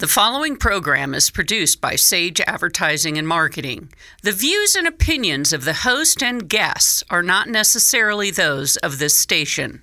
The following program is produced by Sage Advertising and Marketing. The views and opinions of the host and guests are not necessarily those of this station.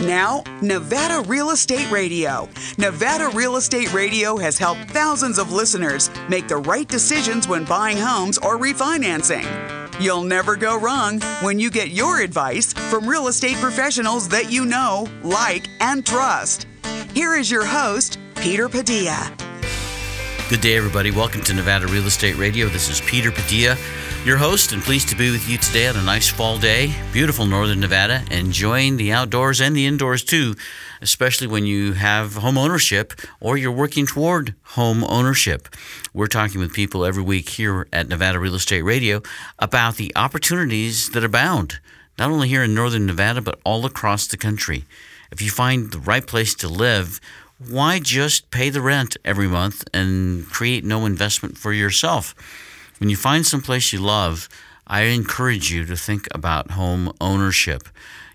Now, Nevada Real Estate Radio. Nevada Real Estate Radio has helped thousands of listeners make the right decisions when buying homes or refinancing. You'll never go wrong when you get your advice from real estate professionals that you know, like, and trust. Here is your host, Peter Padilla. Good day, everybody. Welcome to Nevada Real Estate Radio. This is Peter Padilla, your host, and pleased to be with you today on a nice fall day. Beautiful northern Nevada, enjoying the outdoors and the indoors too, especially when you have home ownership or you're working toward home ownership. We're talking with people every week here at Nevada Real Estate Radio about the opportunities that abound, not only here in northern Nevada, but all across the country. If you find the right place to live, why just pay the rent every month and create no investment for yourself? When you find some place you love, I encourage you to think about home ownership.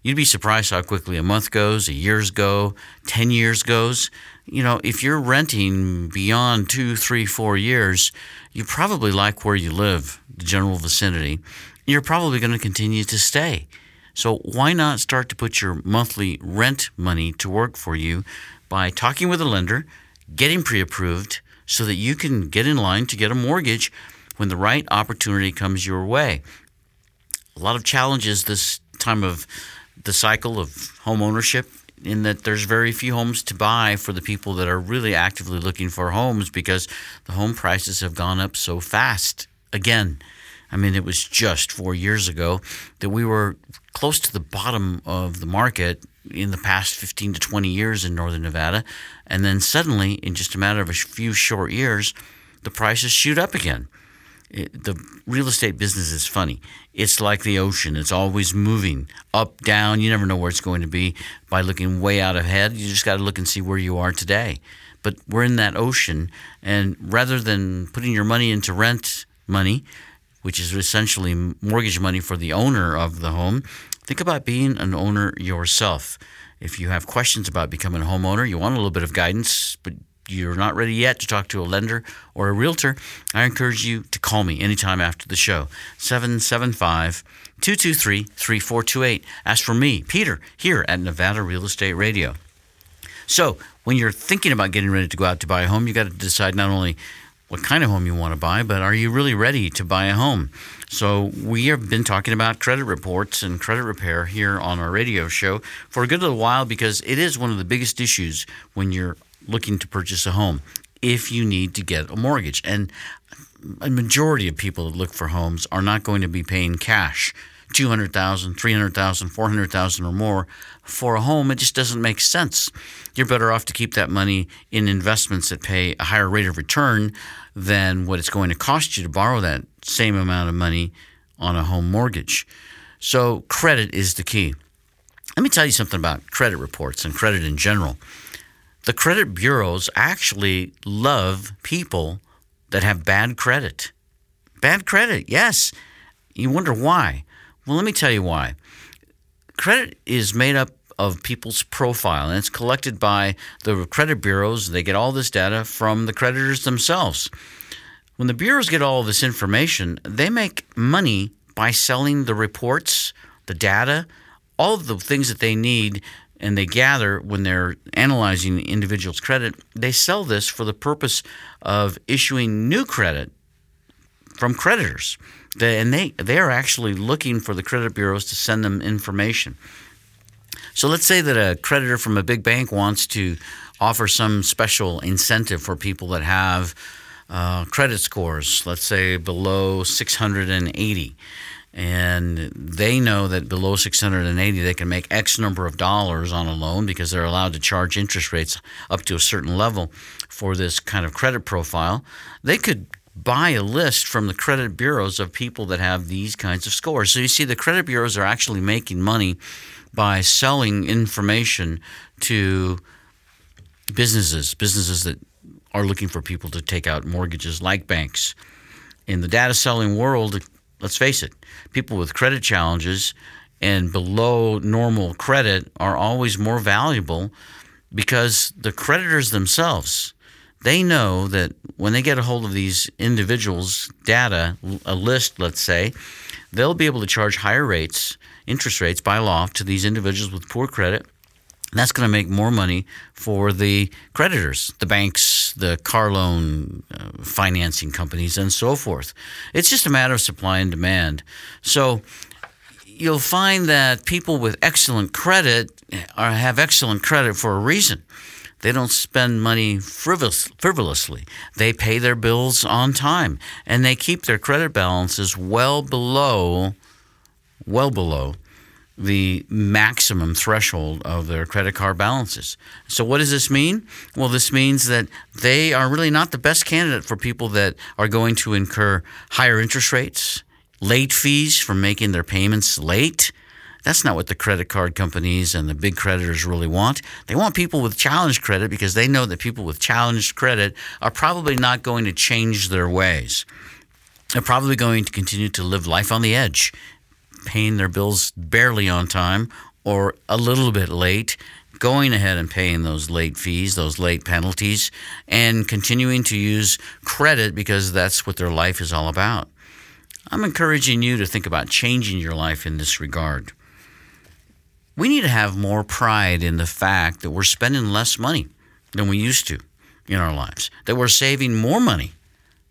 You'd be surprised how quickly a month goes, a year's go, 10 years goes. You know, if you're renting beyond two, three, four years, you probably like where you live, the general vicinity. You're probably going to continue to stay. So why not start to put your monthly rent money to work for you by talking with a lender, getting pre approved so that you can get in line to get a mortgage when the right opportunity comes your way. A lot of challenges this time of the cycle of home ownership in that there's very few homes to buy for the people that are really actively looking for homes because the home prices have gone up so fast again. I mean, it was just four years ago that we were close to the bottom of the market in the past 15 to 20 years in northern Nevada. And then suddenly, in just a matter of a few short years, the prices shoot up again. It, the real estate business is funny. It's like the ocean. It's always moving up, down. You never know where it's going to be by looking way out ahead. You just got to look and see where you are today. But we're in that ocean, and rather than putting your money into rent money, which is essentially mortgage money for the owner of the home, think about being an owner yourself. If you have questions about becoming a homeowner, you want a little bit of guidance, but you're not ready yet to talk to a lender or a realtor, I encourage you to call me anytime after the show. 775 223 3428. Ask for me, Peter, here at Nevada Real Estate Radio. So, when you're thinking about getting ready to go out to buy a home, you got to decide not only what kind of home you want to buy, but are you really ready to buy a home? So, we have been talking about credit reports and credit repair here on our radio show for a good little while because it is one of the biggest issues when you're looking to purchase a home if you need to get a mortgage. And a majority of people that look for homes are not going to be paying cash. 200,000, 300,000, 400,000 or more for a home, it just doesn't make sense. You're better off to keep that money in investments that pay a higher rate of return than what it's going to cost you to borrow that same amount of money on a home mortgage. So, credit is the key. Let me tell you something about credit reports and credit in general. The credit bureaus actually love people that have bad credit. Bad credit, yes. You wonder why. Well, let me tell you why. Credit is made up of people's profile and it's collected by the credit bureaus. They get all this data from the creditors themselves. When the bureaus get all this information, they make money by selling the reports, the data, all of the things that they need and they gather when they're analyzing the individual's credit. They sell this for the purpose of issuing new credit from creditors. They, and they, they are actually looking for the credit bureaus to send them information. So let's say that a creditor from a big bank wants to offer some special incentive for people that have uh, credit scores, let's say below 680. And they know that below 680, they can make X number of dollars on a loan because they're allowed to charge interest rates up to a certain level for this kind of credit profile. They could buy a list from the credit bureaus of people that have these kinds of scores. So you see, the credit bureaus are actually making money by selling information to businesses, businesses that are looking for people to take out mortgages like banks. In the data selling world, let's face it, people with credit challenges, and below normal credit are always more valuable because the creditors themselves they know that when they get a hold of these individuals data a list let's say they'll be able to charge higher rates interest rates by law to these individuals with poor credit that's going to make more money for the creditors, the banks, the car loan uh, financing companies, and so forth. It's just a matter of supply and demand. So you'll find that people with excellent credit are, have excellent credit for a reason. They don't spend money frivolous, frivolously. They pay their bills on time, and they keep their credit balances well below, well below the maximum threshold of their credit card balances. So, what does this mean? Well, this means that they are really not the best candidate for people that are going to incur higher interest rates, late fees for making their payments late. That's not what the credit card companies and the big creditors really want. They want people with challenged credit because they know that people with challenged credit are probably not going to change their ways. They're probably going to continue to live life on the edge paying their bills barely on time or a little bit late, going ahead and paying those late fees, those late penalties, and continuing to use credit because that's what their life is all about. I'm encouraging you to think about changing your life in this regard. We need to have more pride in the fact that we're spending less money than we used to in our lives, that we're saving more money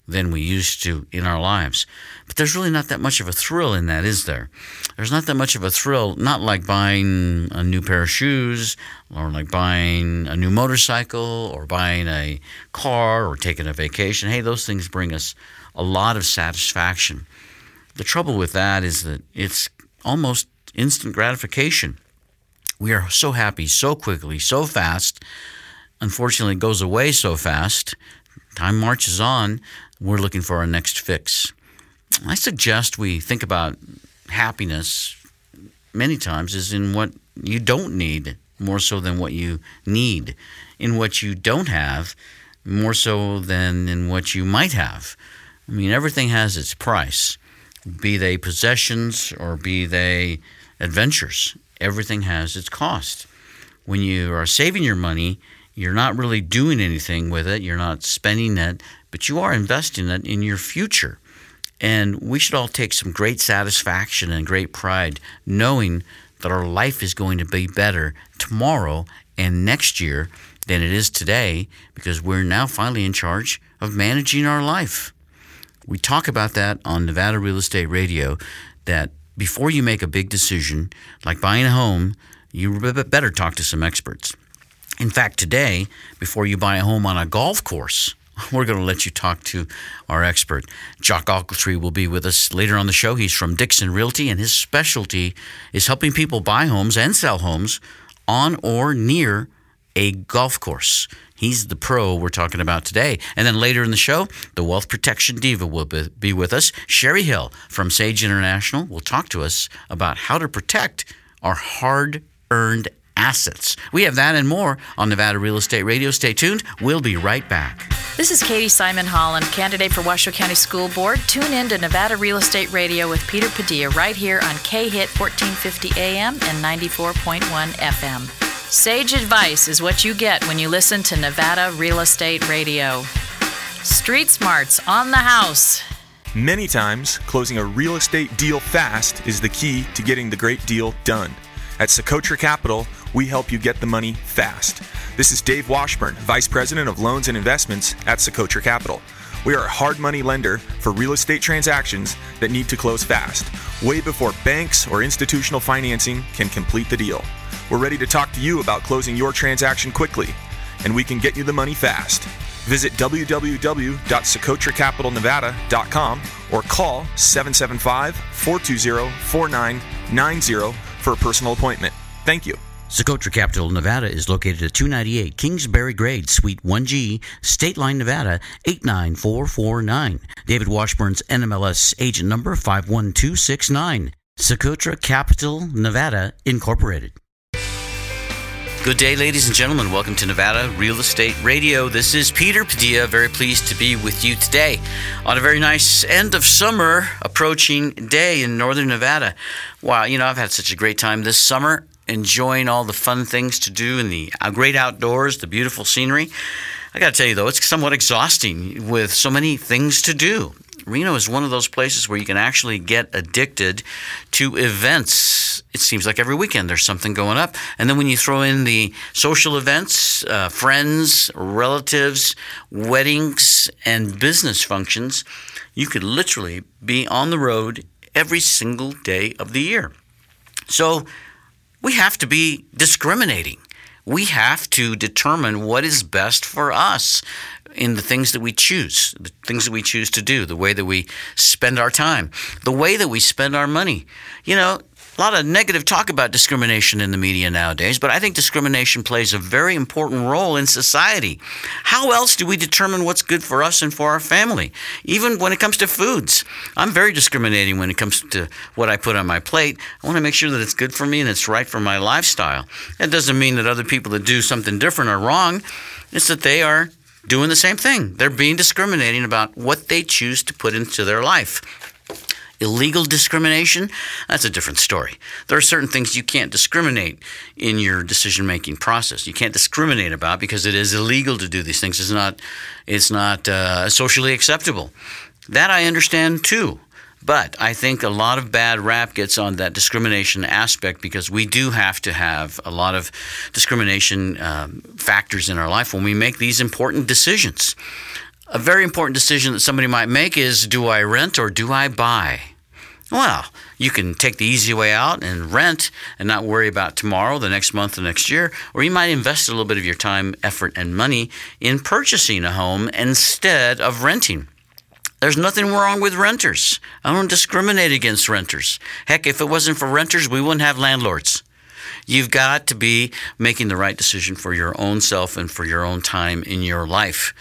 than we used to in our lives. But there's really not that much of a thrill in that, is there? There's not that much of a thrill, not like buying a new pair of shoes or like buying a new motorcycle or buying a car or taking a vacation. Hey, those things bring us a lot of satisfaction. The trouble with that is that it's almost instant gratification. We are so happy so quickly, so fast. Unfortunately, it goes away so fast. Time marches on we're looking for our next fix. I suggest we think about happiness many times is in what you don't need more so than what you need, in what you don't have more so than in what you might have. I mean, everything has its price, be they possessions or be they adventures. Everything has its cost. When you are saving your money, you're not really doing anything with it. You're not spending it but you are investing it in your future. And we should all take some great satisfaction and great pride knowing that our life is going to be better tomorrow and next year than it is today because we're now finally in charge of managing our life. We talk about that on Nevada Real Estate Radio that before you make a big decision like buying a home, you better talk to some experts. In fact, today, before you buy a home on a golf course, we're going to let you talk to our expert. Jock Ochiltree will be with us later on the show. He's from Dickson Realty, and his specialty is helping people buy homes and sell homes on or near a golf course. He's the pro we're talking about today. And then later in the show, the Wealth Protection Diva will be with us. Sherry Hill from Sage International will talk to us about how to protect our hard earned assets. We have that and more on Nevada Real Estate Radio. Stay tuned. We'll be right back. This is Katy Simon Holland, candidate for Washoe County School Board. Tune in to Nevada Real Estate Radio with Peter Padilla right here on KHIT 1450 AM and 94.1 FM. Sage advice is what you get when you listen to Nevada Real Estate Radio. Street Smarts on the house. Many times, closing a real estate deal fast is the key to getting the great deal done. At Socotra Capital, we help you get the money fast. This is Dave Washburn, Vice President of Loans and Investments at Socotra Capital. We are a hard money lender for real estate transactions that need to close fast, way before banks or institutional financing can complete the deal. We're ready to talk to you about closing your transaction quickly, and we can get you the money fast. Visit www.socotracapitalnevada.com or call 775 420 4990 for a personal appointment. Thank you. Socotra Capital, Nevada is located at 298 Kingsbury Grade, Suite 1G, State Line, Nevada 89449. David Washburn's NMLS agent number 51269. Socotra Capital, Nevada, Incorporated. Good day, ladies and gentlemen. Welcome to Nevada Real Estate Radio. This is Peter Padilla. Very pleased to be with you today on a very nice end of summer approaching day in northern Nevada. Wow, you know, I've had such a great time this summer enjoying all the fun things to do in the uh, great outdoors, the beautiful scenery. I got to tell you, though, it's somewhat exhausting with so many things to do. Reno is one of those places where you can actually get addicted to events. It seems like every weekend there's something going up. And then when you throw in the social events, uh, friends, relatives, weddings, and business functions, you could literally be on the road every single day of the year. So we have to be discriminating. We have to determine what is best for us in the things that we choose, the things that we choose to do, the way that we spend our time, the way that we spend our money. You know, a lot of negative talk about discrimination in the media nowadays, but I think discrimination plays a very important role in society. How else do we determine what's good for us and for our family? Even when it comes to foods, I'm very discriminating when it comes to what I put on my plate. I want to make sure that it's good for me and it's right for my lifestyle. That doesn't mean that other people that do something different are wrong. It's that they are doing the same thing. They're being discriminating about what they choose to put into their life. Illegal discrimination, that's a different story. There are certain things you can't discriminate in your decision making process. You can't discriminate about because it is illegal to do these things. It's not, it's not uh, socially acceptable. That I understand too. But I think a lot of bad rap gets on that discrimination aspect because we do have to have a lot of discrimination um, factors in our life when we make these important decisions. A very important decision that somebody might make is do I rent or do I buy? Well, you can take the easy way out and rent and not worry about tomorrow, the next month, the next year, or you might invest a little bit of your time, effort, and money in purchasing a home instead of renting. There's nothing wrong with renters. I don't discriminate against renters. Heck, if it wasn't for renters, we wouldn't have landlords. You've got to be making the right decision for your own self and for your own time in your life.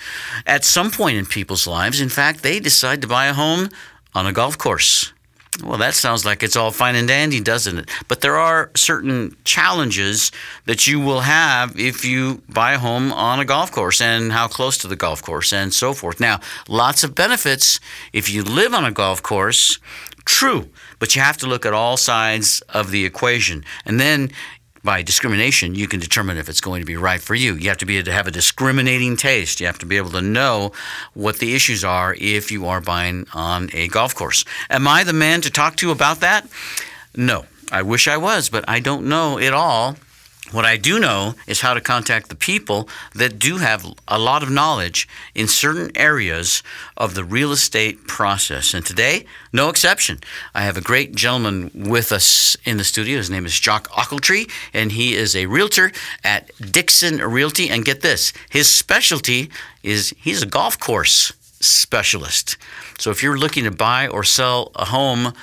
At some point in people's lives, in fact, they decide to buy a home on a golf course. Well, that sounds like it's all fine and dandy, doesn't it? But there are certain challenges that you will have if you buy a home on a golf course and how close to the golf course and so forth. Now, lots of benefits if you live on a golf course, true, but you have to look at all sides of the equation. And then by discrimination, you can determine if it's going to be right for you. You have to be able to have a discriminating taste. You have to be able to know what the issues are if you are buying on a golf course. Am I the man to talk to about that? No. I wish I was, but I don't know it all what I do know is how to contact the people that do have a lot of knowledge in certain areas of the real estate process. And today, no exception. I have a great gentleman with us in the studio. His name is Jock Ochiltree, and he is a realtor at Dickson Realty. And get this his specialty is he's a golf course specialist. So if you're looking to buy or sell a home,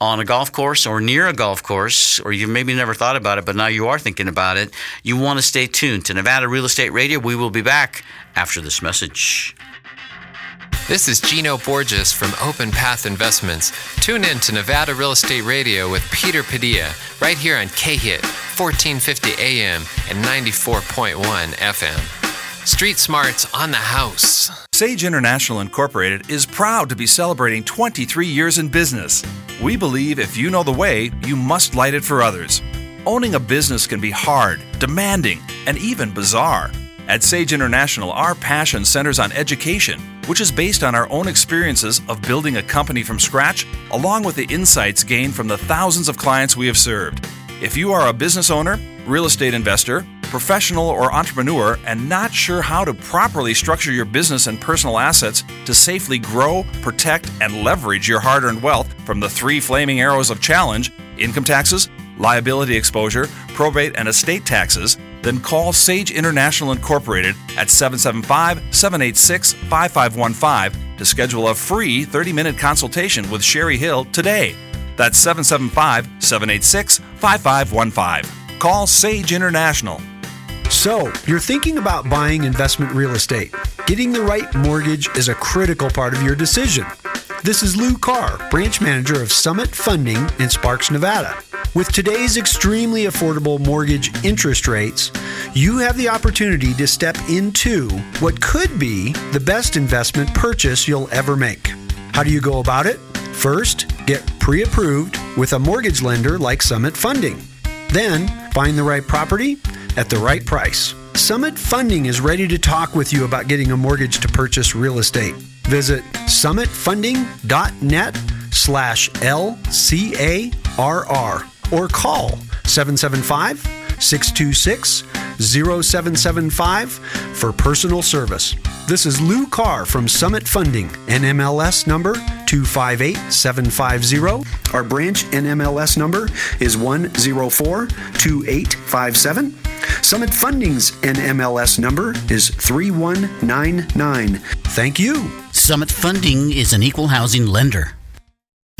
on a golf course or near a golf course, or you've maybe never thought about it, but now you are thinking about it, you want to stay tuned to Nevada Real Estate Radio. We will be back after this message. This is Gino Borges from Open Path Investments. Tune in to Nevada Real Estate Radio with Peter Padilla right here on KHIT 1450 AM and 94.1 FM. Street Smarts on the house. Sage International Incorporated is proud to be celebrating 23 years in business. We believe if you know the way, you must light it for others. Owning a business can be hard, demanding, and even bizarre. At Sage International, our passion centers on education, which is based on our own experiences of building a company from scratch, along with the insights gained from the thousands of clients we have served. If you are a business owner, real estate investor, professional, or entrepreneur and not sure how to properly structure your business and personal assets to safely grow, protect, and leverage your hard earned wealth from the three flaming arrows of challenge income taxes, liability exposure, probate, and estate taxes, then call Sage International Incorporated at 775 786 5515 to schedule a free 30 minute consultation with Sherry Hill today. That's 775 786 5515. Call Sage International. So, you're thinking about buying investment real estate. Getting the right mortgage is a critical part of your decision. This is Lou Carr, branch manager of Summit Funding in Sparks, Nevada. With today's extremely affordable mortgage interest rates, you have the opportunity to step into what could be the best investment purchase you'll ever make. How do you go about it? First, get pre approved with a mortgage lender like Summit Funding. Then, find the right property at the right price. Summit Funding is ready to talk with you about getting a mortgage to purchase real estate. Visit summitfunding.net slash LCARR or call 775 626 0775 for personal service. This is Lou Carr from Summit Funding, NMLS number 258750. Our branch NMLS number is 1042857. Summit Funding's NMLS number is 3199. Thank you. Summit Funding is an equal housing lender.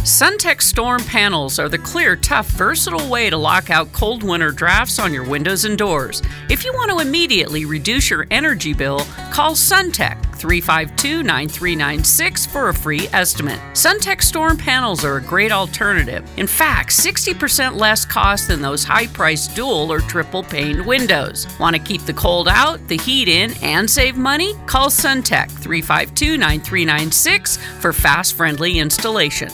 Suntech Storm panels are the clear, tough, versatile way to lock out cold winter drafts on your windows and doors. If you want to immediately reduce your energy bill, call Suntech 352 9396 for a free estimate. Suntech Storm panels are a great alternative. In fact, 60% less cost than those high priced dual or triple paned windows. Want to keep the cold out, the heat in, and save money? Call Suntech 352 9396 for fast, friendly installation.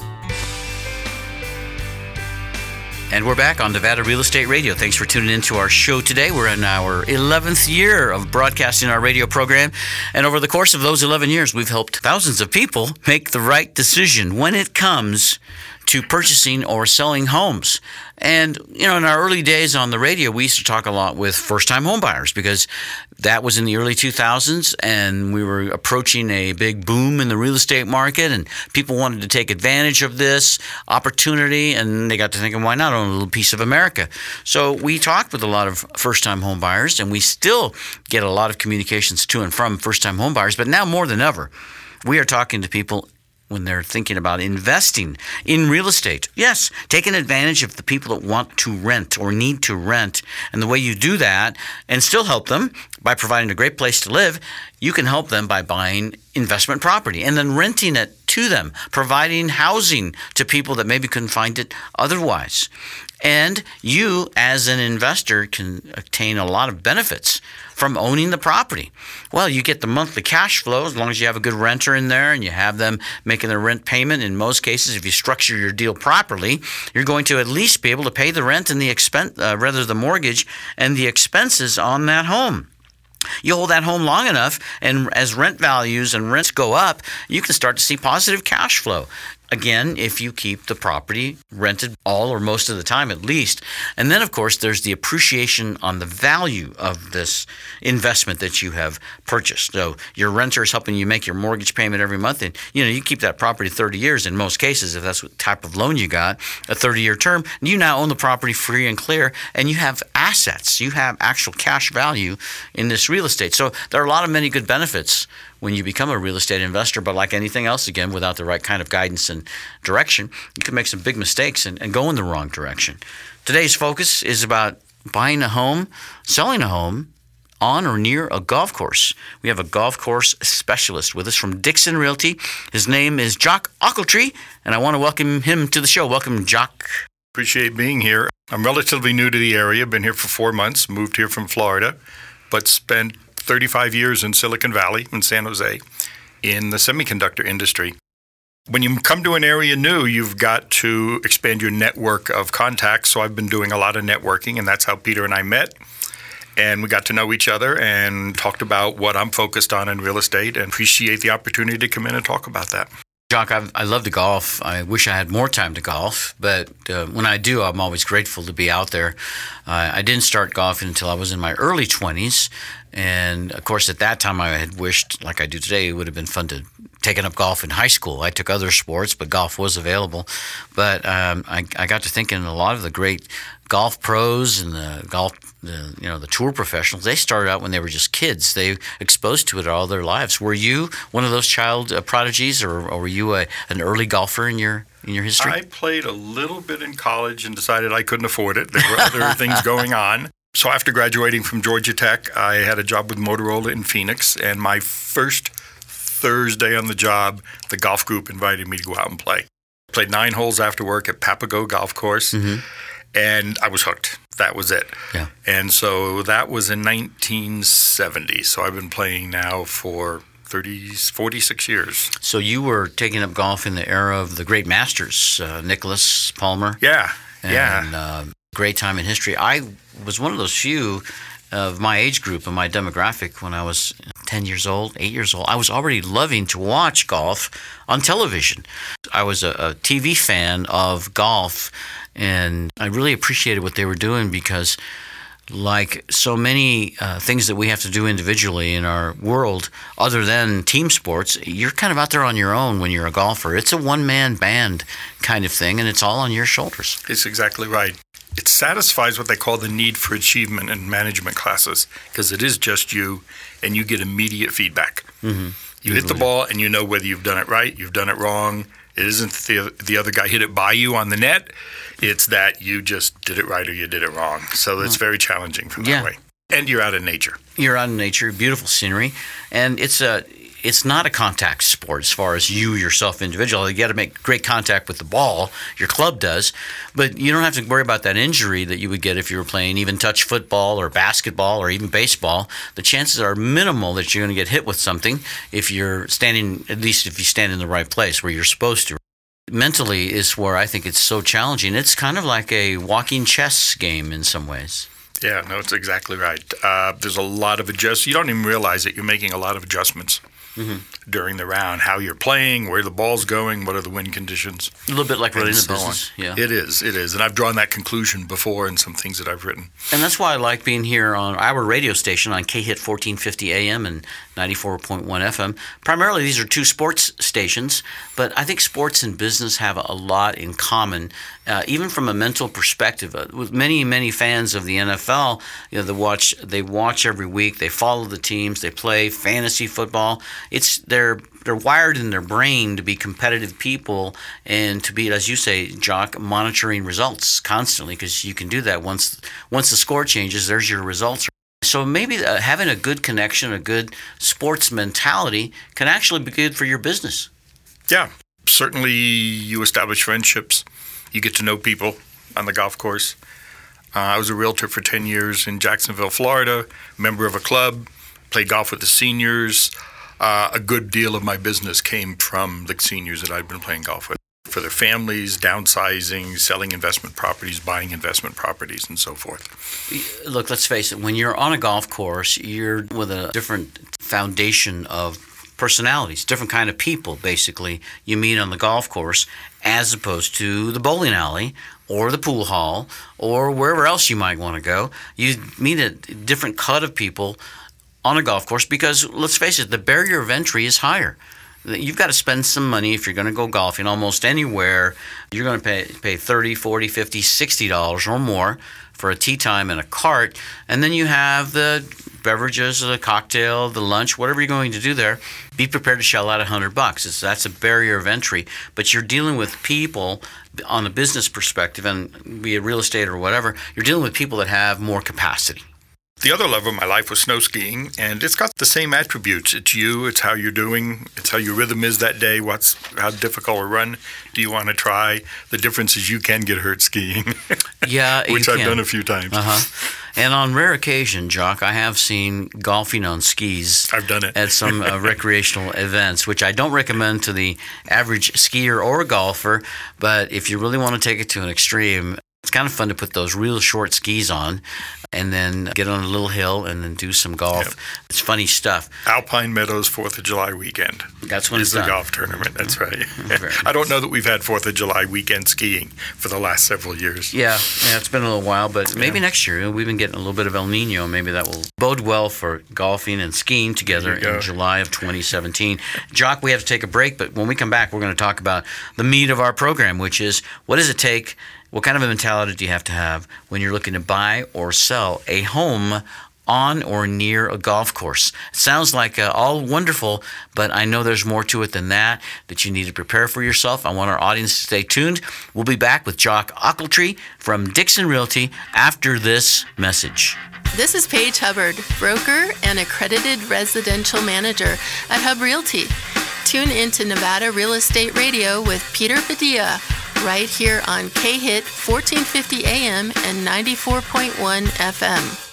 And we're back on Nevada Real Estate Radio. Thanks for tuning in to our show today. We're in our 11th year of broadcasting our radio program. And over the course of those 11 years, we've helped thousands of people make the right decision when it comes to purchasing or selling homes. And, you know, in our early days on the radio, we used to talk a lot with first time homebuyers because that was in the early 2000s and we were approaching a big boom in the real estate market and people wanted to take advantage of this opportunity and they got to thinking, why not own a little piece of America? So we talked with a lot of first time homebuyers and we still get a lot of communications to and from first time homebuyers, but now more than ever, we are talking to people when they're thinking about investing in real estate. Yes, taking advantage of the people that want to rent or need to rent. And the way you do that and still help them by providing a great place to live, you can help them by buying investment property and then renting it to them, providing housing to people that maybe couldn't find it otherwise. And you, as an investor, can obtain a lot of benefits from owning the property. Well, you get the monthly cash flow as long as you have a good renter in there and you have them making their rent payment. In most cases, if you structure your deal properly, you're going to at least be able to pay the rent and the expense, uh, rather the mortgage and the expenses on that home. You hold that home long enough, and as rent values and rents go up, you can start to see positive cash flow. Again, if you keep the property rented all or most of the time at least. And then, of course, there's the appreciation on the value of this investment that you have purchased. So your renter is helping you make your mortgage payment every month. And, you know, you keep that property 30 years in most cases, if that's what type of loan you got, a 30 year term. You now own the property free and clear, and you have assets. You have actual cash value in this real estate. So there are a lot of many good benefits when you become a real estate investor. But like anything else, again, without the right kind of guidance and direction, you can make some big mistakes and, and go in the wrong direction. Today's focus is about buying a home, selling a home, on or near a golf course. We have a golf course specialist with us from Dickson Realty. His name is Jock Ochiltree, and I want to welcome him to the show. Welcome, Jock. Appreciate being here. I'm relatively new to the area, been here for four months, moved here from Florida, but spent 35 years in Silicon Valley in San Jose in the semiconductor industry. When you come to an area new, you've got to expand your network of contacts. So I've been doing a lot of networking, and that's how Peter and I met and we got to know each other and talked about what I'm focused on in real estate and appreciate the opportunity to come in and talk about that. Jock, I, I love to golf. I wish I had more time to golf, but uh, when I do, I'm always grateful to be out there. Uh, I didn't start golfing until I was in my early 20s. And of course, at that time, I had wished, like I do today, it would have been fun to taken up golf in high school. I took other sports, but golf was available. But um, I, I, got to thinking a lot of the great golf pros and the golf, the, you know, the tour professionals. They started out when they were just kids. They exposed to it all their lives. Were you one of those child uh, prodigies, or, or, were you a, an early golfer in your in your history? I played a little bit in college and decided I couldn't afford it. There were other things going on. So after graduating from Georgia Tech, I had a job with Motorola in Phoenix, and my first Thursday on the job, the golf group invited me to go out and play. Played nine holes after work at Papago Golf Course. Mm-hmm and I was hooked. That was it. Yeah. And so that was in 1970. So I've been playing now for 30, 46 years. So you were taking up golf in the era of the great masters, uh, Nicklaus Palmer. Yeah. And, yeah. Uh, great time in history. I was one of those few of my age group and my demographic when I was 10 years old, 8 years old. I was already loving to watch golf on television. I was a, a TV fan of golf and I really appreciated what they were doing because like so many uh, things that we have to do individually in our world, other than team sports, you're kind of out there on your own when you're a golfer. It's a one man band kind of thing, and it's all on your shoulders. It's exactly right. It satisfies what they call the need for achievement in management classes because it is just you and you get immediate feedback. Mm-hmm. You hit the ball and you know whether you've done it right, you've done it wrong. It isn't the, the other guy hit it by you on the net. It's that you just did it right or you did it wrong. So it's very challenging from that Yeah. way. And you're out in nature. You're out in nature, beautiful scenery, and it's a it's not a contact sport as far as you yourself individual. You got to make great contact with the ball. Your club does, but you don't have to worry about that injury that you would get if you were playing even touch football or basketball or even baseball. The chances are minimal that you're going to get hit with something if you're standing, at least if you stand in the right place where you're supposed to. Mentally is where I think it's so challenging. It's kind of like a walking chess game in some ways. Yeah, no, it's exactly right. Uh, there's a lot of adjust. You don't even realize that you're making a lot of adjustments during the round. How you're playing, where the ball's going, what are the wind conditions, A little bit like running and a so on. business. Yeah. It is. It is. And I've drawn that conclusion before in some things that I've written. And that's why I like being here on our radio station on KHIT 1450 AM and 94.1 FM. Primarily, these are two sports stations, but I think sports and business have a lot in common, uh, even from a mental perspective. Uh, with many, many fans of the NFL, you know, they watch they watch every week. They follow the teams. They play fantasy football. It's they're they're wired in their brain to be competitive people and to be, as you say, Jock, monitoring results constantly because you can do that once once the score changes. There's your results. So maybe uh, having a good connection, a good sports mentality, can actually be good for your business. Yeah, certainly you establish friendships. You get to know people on the golf course. Uh, I was a realtor for 10 years in Jacksonville, Florida, member of a club, played golf with the seniors. Uh, a good deal of my business came from the seniors that I'd been playing golf with. For their families, downsizing, selling investment properties, buying investment properties, and so forth. Look, let's face it, when you're on a golf course, you're with a different foundation of personalities, different kind of people, basically, you meet on the golf course as opposed to the bowling alley or the pool hall or wherever else you might want to go. You meet a different cut of people on a golf course because, let's face it, the barrier of entry is higher. You've got to spend some money if you're going to go golfing almost anywhere. You're going to pay, pay 30, 40, 50, 60 dollars or more for a tee time and a cart. And then you have the beverages, the cocktail, the lunch, whatever you're going to do there. Be prepared to shell out a hundred bucks. It's, that's a barrier of entry. But you're dealing with people on a business perspective, and be it real estate or whatever. You're dealing with people that have more capacity. The other love of my life was snow skiing, and it's got the same attributes. It's you, it's how you're doing, it's how your rhythm is that day, what's how difficult a run do you want to try. The difference is you can get hurt skiing. Yeah, which I've can. done a few times. Uh huh. And on rare occasion, Jock, I have seen golfing on skis. I've done it at some uh, recreational events, which I don't recommend to the average skier or golfer. But if you really want to take it to an extreme, it's kind of fun to put those real short skis on and then get on a little hill and then do some golf. Yep. It's funny stuff. Alpine Meadows Fourth of July weekend. That's when is it's the done. golf tournament. That's mm-hmm. right. Mm-hmm. I don't know that we've had Fourth of July weekend skiing for the last several years. Yeah, yeah, it's been a little while, but maybe next year we've been getting a little bit of El Nino. Maybe that will bode well for golfing and skiing together in. July of 2017. Jock, we have to take a break, but when we come back, we're going to talk about the meat of our program, which is what does it take? What kind of a mentality do you have to have when you're looking to buy or sell a home? On or near a golf course. It sounds like uh, all wonderful, but I know there's more to it than that, that you need to prepare for yourself. I want our audience to stay tuned. We'll be back with Jock Ochiltree from Dickson Realty after this message. This is Paige Hubbard, broker and accredited residential manager at Hub Realty. Tune in to Nevada Real Estate Radio with Peter Padilla right here on KHIT 1450 AM and 94.1 FM.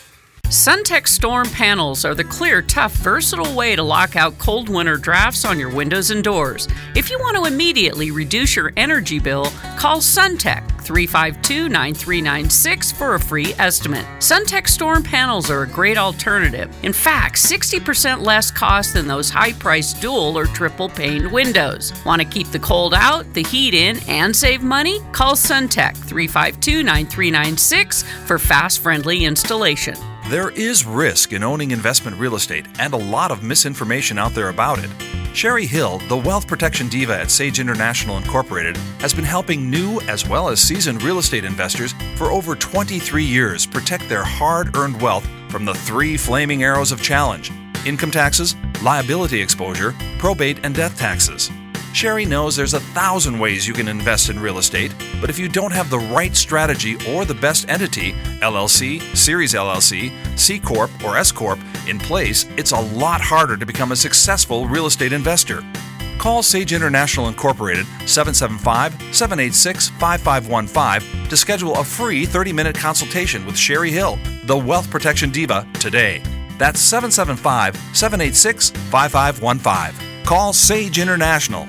SunTech Storm panels are the clear, tough, versatile way to lock out cold winter drafts on your windows and doors. If you want to immediately reduce your energy bill, call SunTech 352 9396 for a free estimate. SunTech Storm panels are a great alternative. In fact, 60% less cost than those high priced dual or triple pane windows. Want to keep the cold out, the heat in, and save money? Call SunTech 352 9396 for fast, friendly installation. There is risk in owning investment real estate and a lot of misinformation out there about it. Sherry Hill, the wealth protection diva at Sage International Incorporated, has been helping new as well as seasoned real estate investors for over 23 years protect their hard earned wealth from the three flaming arrows of challenge income taxes, liability exposure, probate, and death taxes. Sherry knows there's a thousand ways you can invest in real estate, but if you don't have the right strategy or the best entity, LLC, Series LLC, C Corp, or S Corp, in place, it's a lot harder to become a successful real estate investor. Call Sage International Incorporated 775 786 5515 to schedule a free 30 minute consultation with Sherry Hill, the Wealth Protection Diva, today. That's 775 786 5515. Call Sage International.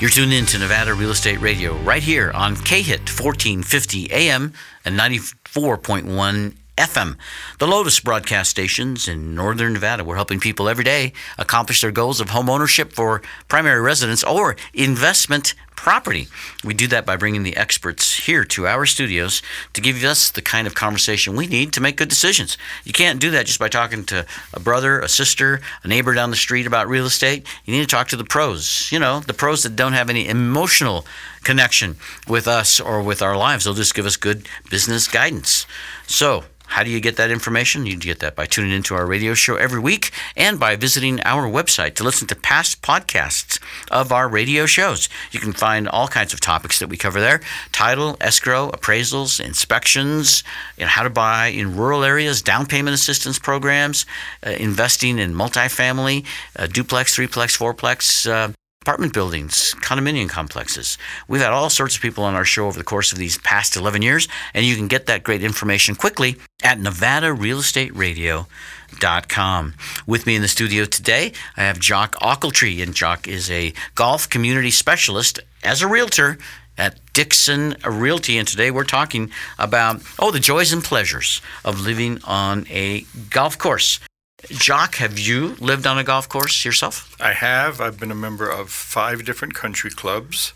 You're tuned in to Nevada Real Estate Radio right here on KHIT 1450 AM and 94.1 FM. The Lotus broadcast stations in northern Nevada. We're helping people every day accomplish their goals of home ownership for primary residence or investment property. We do that by bringing the experts here to our studios to give us the kind of conversation we need to make good decisions. You can't do that just by talking to a brother, a sister, a neighbor down the street about real estate. You need to talk to the pros, you know, the pros that don't have any emotional connection with us or with our lives. They'll just give us good business guidance. So, how do you get that information? You get that by tuning into our radio show every week and by visiting our website to listen to past podcasts of our radio shows. You can find all kinds of topics that we cover there title, escrow, appraisals, inspections, you know, how to buy in rural areas, down payment assistance programs, uh, investing in multifamily, uh, duplex, threeplex, fourplex. Uh, apartment buildings, condominium complexes. We've had all sorts of people on our show over the course of these past 11 years, and you can get that great information quickly at nevadarealestateradio.com. With me in the studio today, I have Jock Ochiltree, and Jock is a golf community specialist as a realtor at Dickson Realty. And today we're talking about, oh, the joys and pleasures of living on a golf course. Jock, have you lived on a golf course yourself? I have. I've been a member of five different country clubs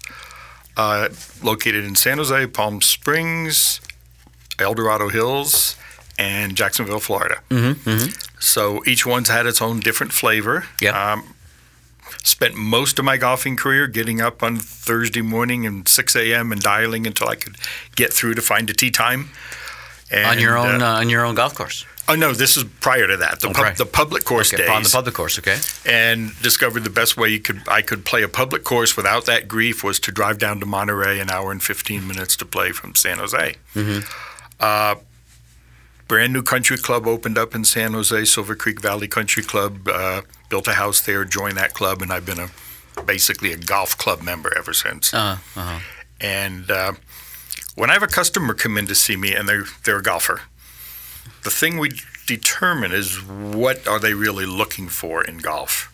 uh, located in San Jose, Palm Springs, El Dorado Hills, and Jacksonville, Florida. Mm-hmm, mm-hmm. So each one's had its own different flavor. Yeah. Um, spent most of my golfing career getting up on Thursday morning and 6 a.m. and dialing until I could get through to find a tee time. And, on your own, uh, uh, on your own golf course. Oh no, this is prior to that. The, Oh, pub- the public course Okay, days. on the public course. Okay. and discovered the best way you could I could play a public course without that grief was to drive down to Monterey an hour and 15 minutes to play from San Jose. Mm-hmm. Uh, brand new country club opened up in San Jose, Silver Creek Valley Country Club. Uh, built a house there, joined that club, and I've been a basically a golf club member ever since. Uh, uh-huh. And uh, when I have a customer come in to see me and they're they're a golfer, the thing we determine is what are they really looking for in golf.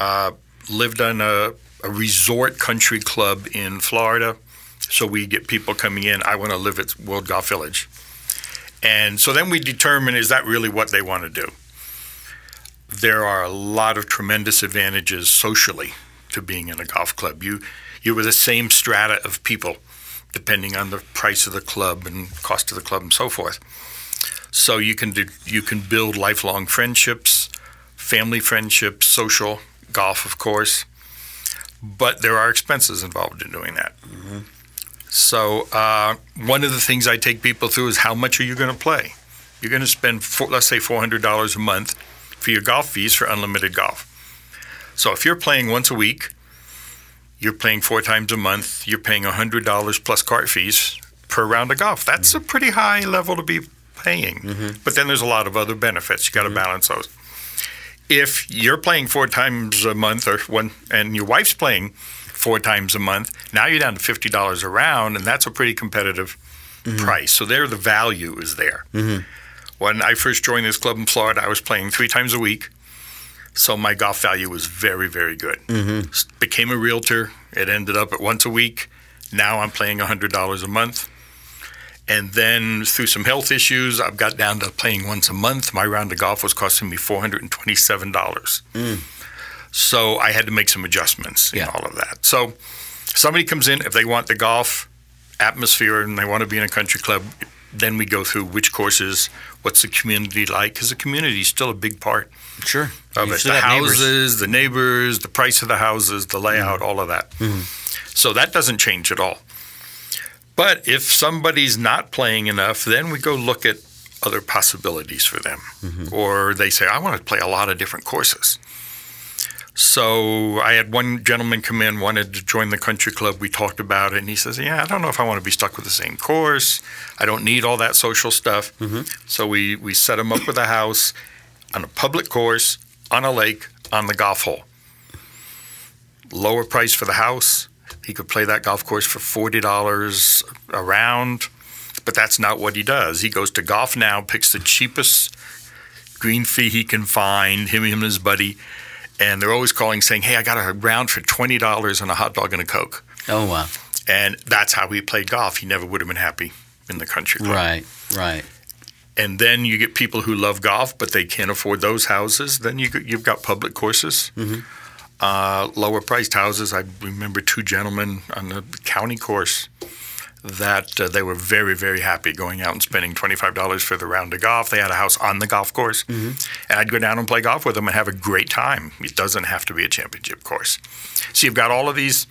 Uh, lived on a, a resort country club in Florida, so we get people coming in. I want to live at World Golf Village, and so then we determine is that really what they want to do. There are a lot of tremendous advantages socially to being in a golf club. You you were the same strata of people, depending on the price of the club and cost of the club and so forth. So you can do, you can build lifelong friendships, family friendships, social golf, of course. But there are expenses involved in doing that. So uh, one of the things I take people through is how much are you going to play? You're going to spend, four, let's say, four hundred dollars a month for your golf fees for unlimited golf. So if you're playing once a week, you're playing four times a month. You're paying hundred dollars plus cart fees per round of golf. That's a pretty high level to be paying. Mm-hmm. But then there's a lot of other benefits. You got to mm-hmm. balance those. if you're playing four times a month, or one, and your wife's playing four times a month, now you're down to fifty dollars a round, and that's a pretty competitive mm-hmm. price. So there, the value is there. When I first joined this club in Florida, I was playing three times a week. So my golf value was very, very good. S- Became a realtor. It ended up at once a week. Now I'm playing $100 a month. And then through some health issues, I've got down to playing once a month. My round of golf was costing me $427. Mm. So I had to make some adjustments in Yeah. all of that. So somebody comes in, if they want the golf atmosphere and they want to be in a country club, then we go through which courses, what's the community like, because the community is still a big part Sure. of You it. The got neighbors. houses, the neighbors, the price of the houses, the layout, mm. all of that. Mm-hmm. So that doesn't change at all. But if somebody's not playing enough, then we go look at other possibilities for them. Mm-hmm. Or they say, I want to play a lot of different courses. So I had one gentleman come in, wanted to join the country club. We talked about it, and he says, "Yeah, I don't know if I want to be stuck with the same course. I don't need all that social stuff." Mm-hmm. So we we set him up with a house on a public course on a lake on the golf hole. Lower price for the house. He could play that golf course for forty dollars a round, but that's not what he does. He goes to Golf Now, picks the cheapest green fee he can find. Him, him and his buddy and they're always calling saying, "Hey, I got a round for twenty dollars and a hot dog and a coke." Oh wow. And that's how he played golf. He never would have been happy in the country club. Right. Right. And then you get people who love golf, but they can't afford those houses. Then you you've got public courses, mm-hmm. Uh, lower priced houses. I remember two gentlemen on the county course that uh, they were very very happy going out and spending twenty five dollars for the round of golf. They had a house on the golf course, and I'd go down and play golf with them and have a great time. It doesn't have to be a championship course. So you've got all of these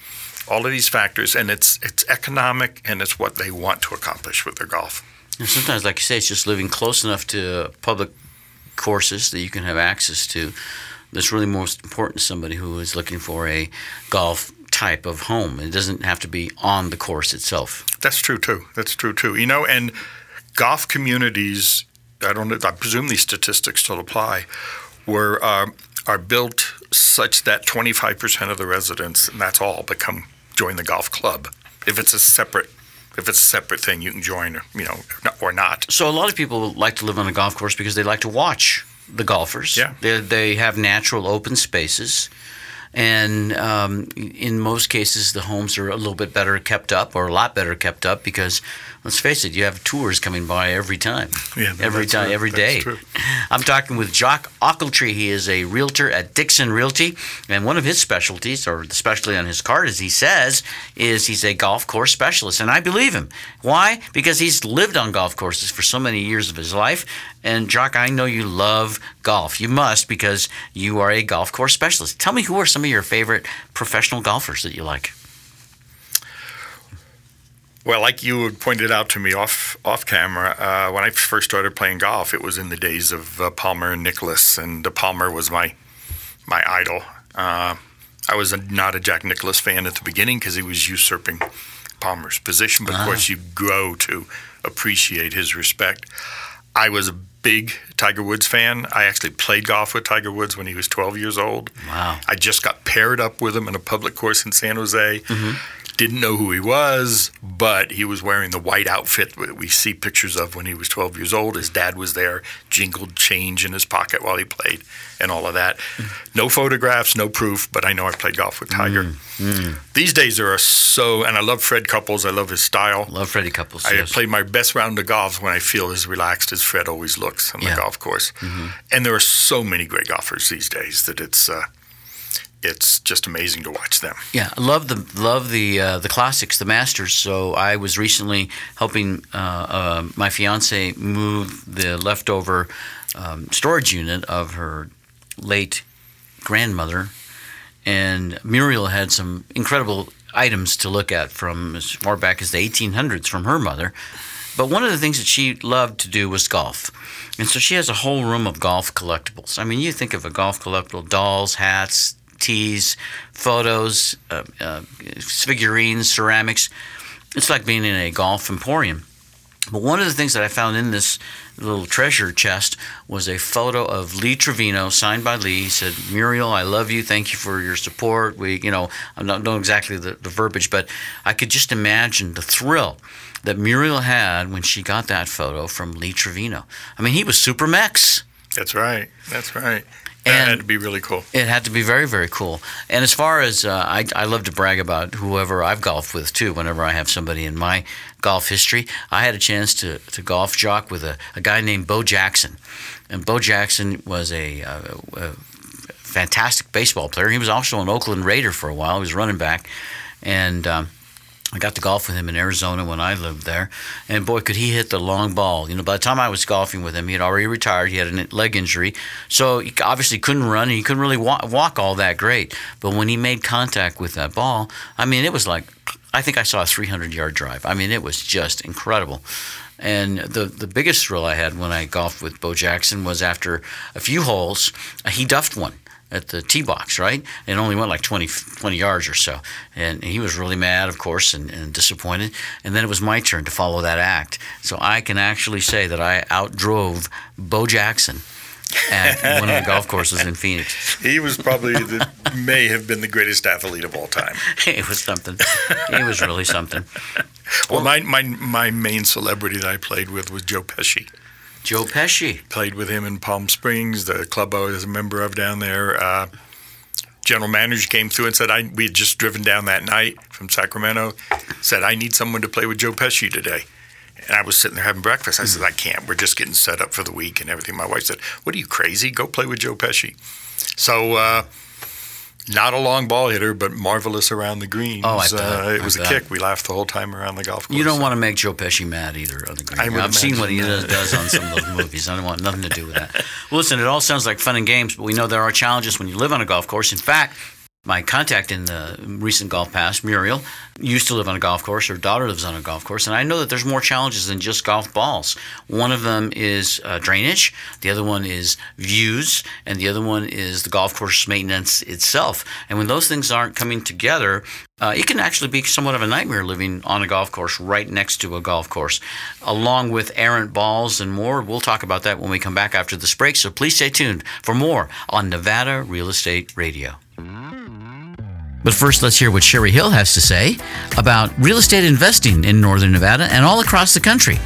all of these factors, and it's it's economic and it's what they want to accomplish with their golf. And sometimes, like you say, it's just living close enough to public courses that you can have access to. That's really most important to somebody who is looking for a golf type of home. It doesn't have to be on the course itself. That's true too. That's true too. You know, and golf communities. I don't. know I presume these statistics still apply. Were uh, are built such that 25% of the residents, and that's all, become join the golf club. If it's a separate, if it's a separate thing, you can join. You know, or not. So a lot of people like to live on a golf course because they like to watch the golfers. Yeah. They, they have natural open spaces. And um, in most cases, the homes are a little bit better kept up, or a lot better kept up, because let's face it, you have tours coming by every time, Yeah, every time, true. every true. I'm talking with Jock Ochiltree. He is a realtor at Dickson Realty, and one of his specialties, or the specialty on his card, as he says, is he's a golf course specialist, and I believe him. Why? Because he's lived on golf courses for so many years of his life. And Jock, I know you love golf. You must because you are a golf course specialist. Tell me who are some of your favorite professional golfers that you like? Well, like you pointed out to me off off camera, uh, when I first started playing golf, it was in the days of uh, Palmer and Nicklaus, and uh, Palmer was my my idol. Uh, I was a, not a Jack Nicklaus fan at the beginning because he was usurping Palmer's position, but of course you grow to appreciate his respect. I was a big Tiger Woods fan. I actually played golf with Tiger Woods when he was 12 years old. Wow. I just got paired up with him in a public course in San Jose. Didn't know who he was, but he was wearing the white outfit that we see pictures of when he was 12 years old. His dad was there, jingled change in his pocket while he played, and all of that. No photographs, no proof, but I know I played golf with Tiger. Mm, mm. These days there are so, and I love Fred Couples. I love his style. Love Freddie Couples. I yes. play my best round of golf when I feel as relaxed as Fred always looks on Yeah. the golf course. Mm-hmm. And there are so many great golfers these days that it's uh, it's just amazing to watch them. Yeah, I love the love the uh, the classics, the masters. So I was recently helping uh, uh, my fiance move the leftover um, storage unit of her late grandmother, and Muriel had some incredible items to look at from as far back as the 1800s from her mother. But one of the things that she loved to do was golf. And so she has a whole room of golf collectibles. I mean, you think of a golf collectible dolls, hats, tees, photos, uh, uh, figurines, ceramics. It's like being in a golf emporium. But one of the things that I found in this little treasure chest was a photo of Lee Trevino signed by Lee. He said, "Muriel, I love you. Thank you for your support." We, you know, I don't know exactly the, the verbiage, but I could just imagine the thrill that Muriel had when she got that photo from Lee Trevino. I mean, he was super mex. That's right. That's right. That had to be really cool. It had to be very, very cool. And as far as uh, I, I love to brag about whoever I've golfed with too. Whenever I have somebody in my golf history, I had a chance to, to golf jock with a, a guy named Bo Jackson, and Bo Jackson was a, a, a fantastic baseball player. He was also an Oakland Raider for a while. He was running back, and um, I got to golf with him in Arizona when I lived there, and boy, could he hit the long ball! You know, by the time I was golfing with him, he had already retired. He had a leg injury, so he obviously couldn't run, and he couldn't really walk, walk all that great. But when he made contact with that ball, I mean, it was like I think I saw a 300 yard drive. I mean, it was just incredible. And the the biggest thrill I had when I golfed with Bo Jackson was after a few holes, he duffed one at the tee box, right? It only went like 20, 20 yards or so. And he was really mad, of course, and, and, disappointed. And then it was my turn to follow that act. So I can actually say that I outdrove Bo Jackson at one of the golf courses in Phoenix. He was probably the may have been the greatest athlete of all time. it was something. It was really something. Well, well my, my my main celebrity that I played with was Joe Pesci. Joe Pesci. Played with him in Palm Springs, the club I was a member of down there. Uh, general manager came through and said, I, we had just driven down that night from Sacramento, said, I need someone to play with Joe Pesci today. And I was sitting there having breakfast. I said, I can't. We're just getting set up for the week and everything. My wife said, What are you, crazy? Go play with Joe Pesci. So, uh, not a long ball hitter, but marvelous around the greens. Oh, I bet. Uh, it was I a bet. kick. We laughed the whole time around the golf course. You don't want to make Joe Pesci mad either on the green. I I've seen what he does, that. does on some of those movies. I don't want nothing to do with that. Listen, it all sounds like fun and games, but we know there are challenges when you live on a golf course. In fact, my contact in the recent golf past, Muriel, used to live on a golf course. Her daughter lives on a golf course, and I know that there's more challenges than just golf balls. One of them is uh, drainage, the other one is views, and the other one is the golf course maintenance itself. And when those things aren't coming together, uh, it can actually be somewhat of a nightmare living on a golf course right next to a golf course, along with errant balls and more. We'll talk about that when we come back after this break. So please stay tuned for more on Nevada Real Estate Radio. But first, let's hear what Sherry Hill has to say about real estate investing in Northern Nevada and all across the country.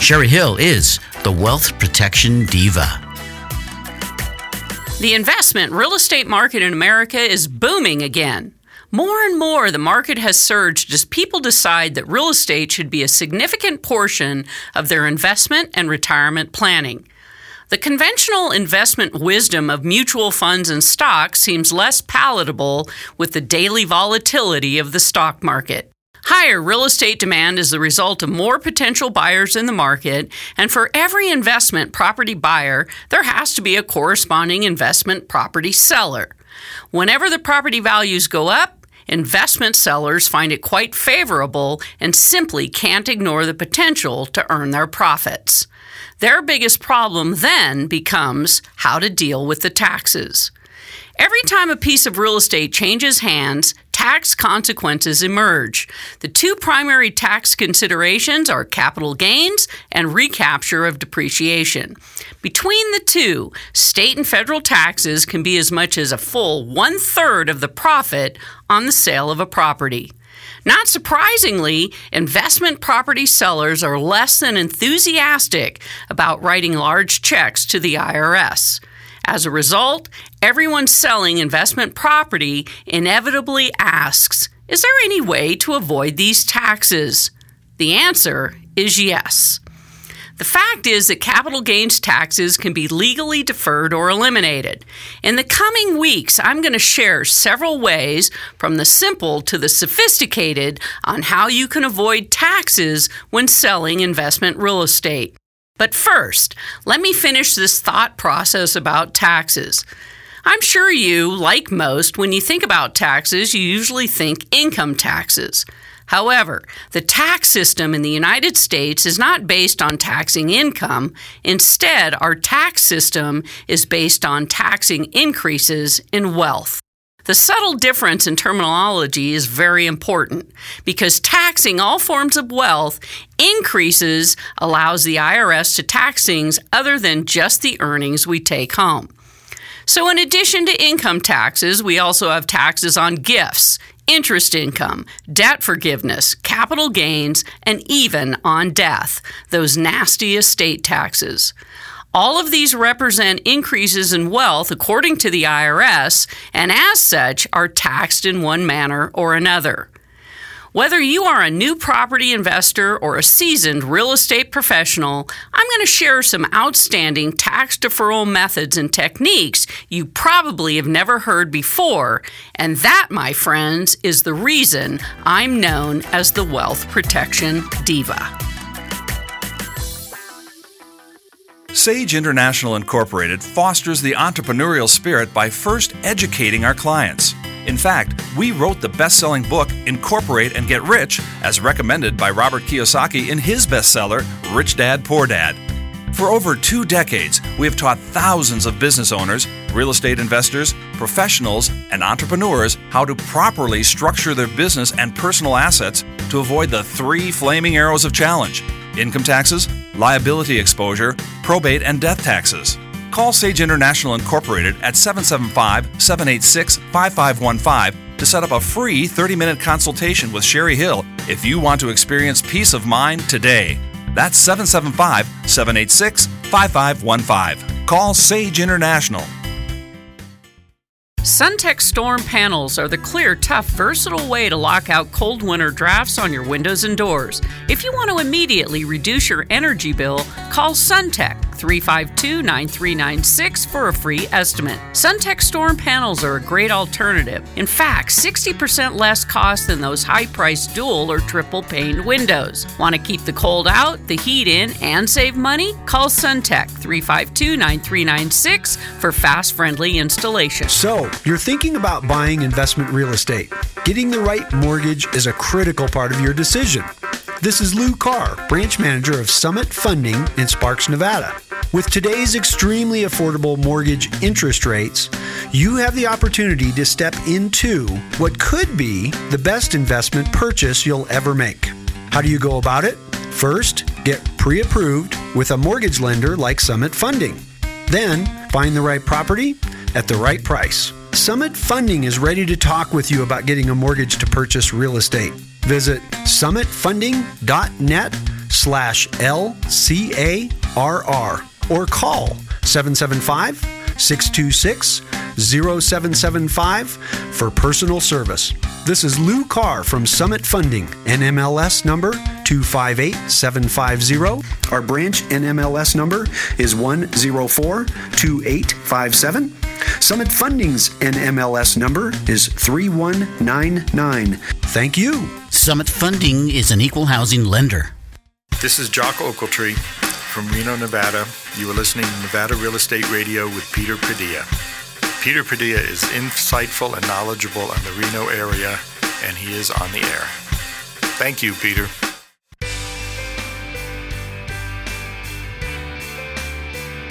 Sherry Hill is the wealth protection diva. The investment real estate market in America is booming again. More and more, the market has surged as people decide that real estate should be a significant portion of their investment and retirement planning. The conventional investment wisdom of mutual funds and stocks seems less palatable with the daily volatility of the stock market. Higher real estate demand is the result of more potential buyers in the market, and for every investment property buyer, there has to be a corresponding investment property seller. Whenever the property values go up, investment sellers find it quite favorable and simply can't ignore the potential to earn their profits. Their biggest problem then becomes how to deal with the taxes. Every time a piece of real estate changes hands, tax consequences emerge. The two primary tax considerations are capital gains and recapture of depreciation. Between the two, state and federal taxes can be as much as a full one third of the profit on the sale of a property. Not surprisingly, investment property sellers are less than enthusiastic about writing large checks to the IRS. As a result, everyone selling investment property inevitably asks Is there any way to avoid these taxes? The answer is yes. The fact is that capital gains taxes can be legally deferred or eliminated. In the coming weeks, I'm going to share several ways, from the simple to the sophisticated, on how you can avoid taxes when selling investment real estate. But first, let me finish this thought process about taxes. I'm sure you, like most, when you think about taxes, you usually think income taxes. However, the tax system in the United States is not based on taxing income. Instead, our tax system is based on taxing increases in wealth. The subtle difference in terminology is very important because taxing all forms of wealth increases allows the IRS to tax things other than just the earnings we take home. So, in addition to income taxes, we also have taxes on gifts, interest income, debt forgiveness, capital gains, and even on death, those nasty estate taxes. All of these represent increases in wealth according to the IRS, and as such are taxed in one manner or another. Whether you are a new property investor or a seasoned real estate professional, I'm going to share some outstanding tax deferral methods and techniques you probably have never heard before. And that, my friends, is the reason I'm known as the Wealth Protection Diva. Sage International Incorporated fosters the entrepreneurial spirit by first educating our clients. In fact, we wrote the best selling book, Incorporate and Get Rich, as recommended by Robert Kiyosaki in his bestseller, Rich Dad Poor Dad. For over two decades, we have taught thousands of business owners, real estate investors, professionals, and entrepreneurs how to properly structure their business and personal assets to avoid the three flaming arrows of challenge income taxes, liability exposure, probate, and death taxes. Call Sage International Incorporated at 775 786 5515 to set up a free 30 minute consultation with Sherry Hill if you want to experience peace of mind today. That's 775 786 5515. Call Sage International. Suntech Storm panels are the clear, tough, versatile way to lock out cold winter drafts on your windows and doors. If you want to immediately reduce your energy bill, call Suntech 352 9396 for a free estimate. Suntech Storm panels are a great alternative. In fact, 60% less cost than those high priced dual or triple paned windows. Want to keep the cold out, the heat in, and save money? Call Suntech 352 9396 for fast, friendly installation. So, you're thinking about buying investment real estate. Getting the right mortgage is a critical part of your decision. This is Lou Carr, branch manager of Summit Funding in Sparks, Nevada. With today's extremely affordable mortgage interest rates, you have the opportunity to step into what could be the best investment purchase you'll ever make. How do you go about it? First, get pre approved with a mortgage lender like Summit Funding. Then, find the right property at the right price. Summit Funding is ready to talk with you about getting a mortgage to purchase real estate. Visit summitfunding.net slash LCARR or call 775 626 0775 for personal service. This is Lou Carr from Summit Funding, NMLS number 258750. Our branch NMLS number is 1042857. Summit Funding's NMLS number is 3199. Thank you. Summit Funding is an equal housing lender. This is Jock Ochiltree from Reno, Nevada. You are listening to Nevada Real Estate Radio with Peter Padilla. Peter Padilla is insightful and knowledgeable on the Reno area, and he is on the air. Thank you, Peter.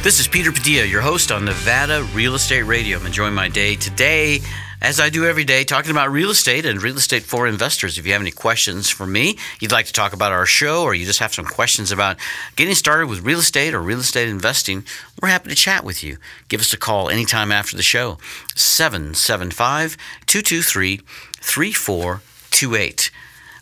This is Peter Padilla, your host on Nevada Real Estate Radio. I'm enjoying my day today, as I do every day, talking about real estate and real estate for investors. If you have any questions for me, you'd like to talk about our show, or you just have some questions about getting started with real estate or real estate investing, we're happy to chat with you. Give us a call anytime after the show, 775 223 3428.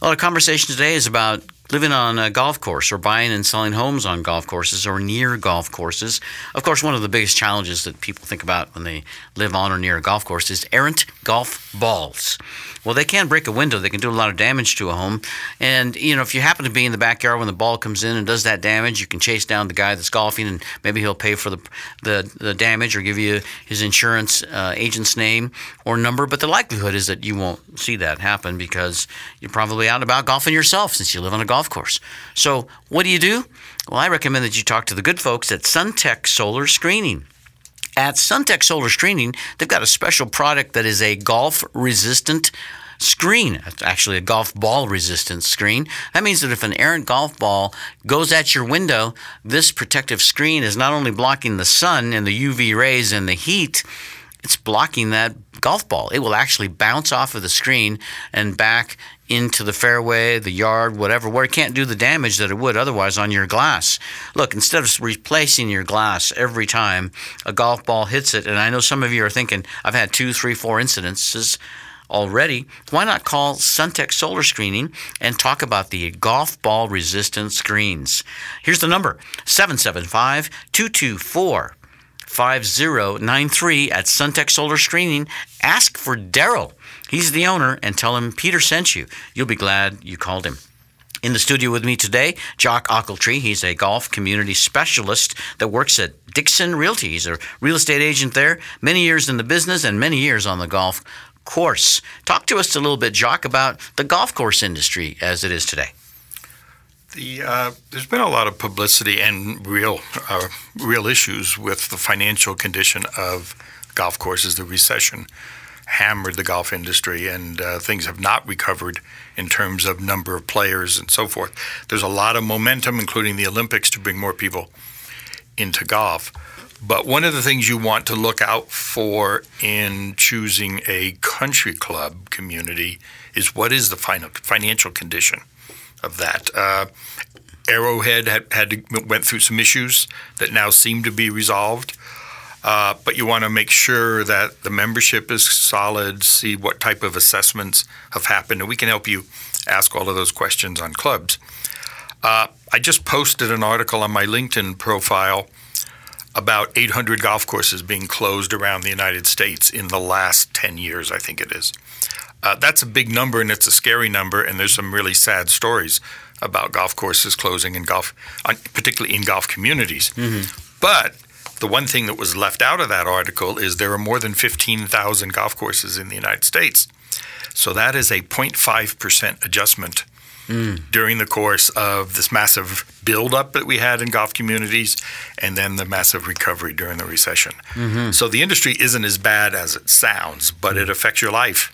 Well, our conversation today is about living on a golf course or buying and selling homes on golf courses or near golf courses. Of course, one of the biggest challenges that people think about when they live on or near a golf course is errant golf balls. Well, they can break a window. They can do a lot of damage to a home. And, you know, if you happen to be in the backyard when the ball comes in and does that damage, you can chase down the guy that's golfing and maybe he'll pay for the, the, the damage or give you his insurance uh, agent's name or number. But the likelihood is that you won't see that happen because you're probably out about golfing yourself since you live on a golf course. So, what do you do? Well, I recommend that you talk to the good folks at Suntech Solar Screening. At Suntech Solar Screening, they've got a special product that is a golf resistant screen. It's actually a golf ball resistant screen. That means that if an errant golf ball goes at your window, this protective screen is not only blocking the sun and the UV rays and the heat, it's blocking that golf ball. It will actually bounce off of the screen and back into the fairway, the yard, whatever, where it can't do the damage that it would otherwise on your glass. Look, instead of replacing your glass every time a golf ball hits it, and I know some of you are thinking, I've had two, three, four incidences already, why not call Suntech Solar Screening and talk about the golf ball resistant screens? Here's the number 775 224 5093 at Suntech Solar Screening. Ask for Daryl. He's the owner and tell him Peter sent you. You'll be glad you called him. In the studio with me today, Jock Ochiltree. He's a golf community specialist that works at Dickson Realty. He's a real estate agent there, many years in the business and many years on the golf course. Talk to us a little bit, Jock, about the golf course industry as it is today. The, uh, there's been a lot of publicity and real uh, real issues with the financial condition of golf courses. The recession hammered the golf industry, and uh, things have not recovered in terms of number of players and so forth. There's a lot of momentum, including the Olympics, to bring more people into golf. But one of the things you want to look out for in choosing a country club community is what is the final financial condition of that. Uh, Arrowhead had, had to, went through some issues that now seem to be resolved. Uh, but you want to make sure that the membership is solid, see what type of assessments have happened, and we can help you ask all of those questions on clubs. Uh, I just posted an article on my LinkedIn profile about 800 golf courses being closed around the United States in the last 10 years, I think it is. Uh, that's a big number and it's a scary number, and there's some really sad stories about golf courses closing in golf, particularly in golf communities. Mm-hmm. But the one thing that was left out of that article is there are more than 15,000 golf courses in the United States. So that is a 0.5% adjustment mm. during the course of this massive buildup that we had in golf communities and then the massive recovery during the recession. Mm-hmm. So the industry isn't as bad as it sounds, but it affects your life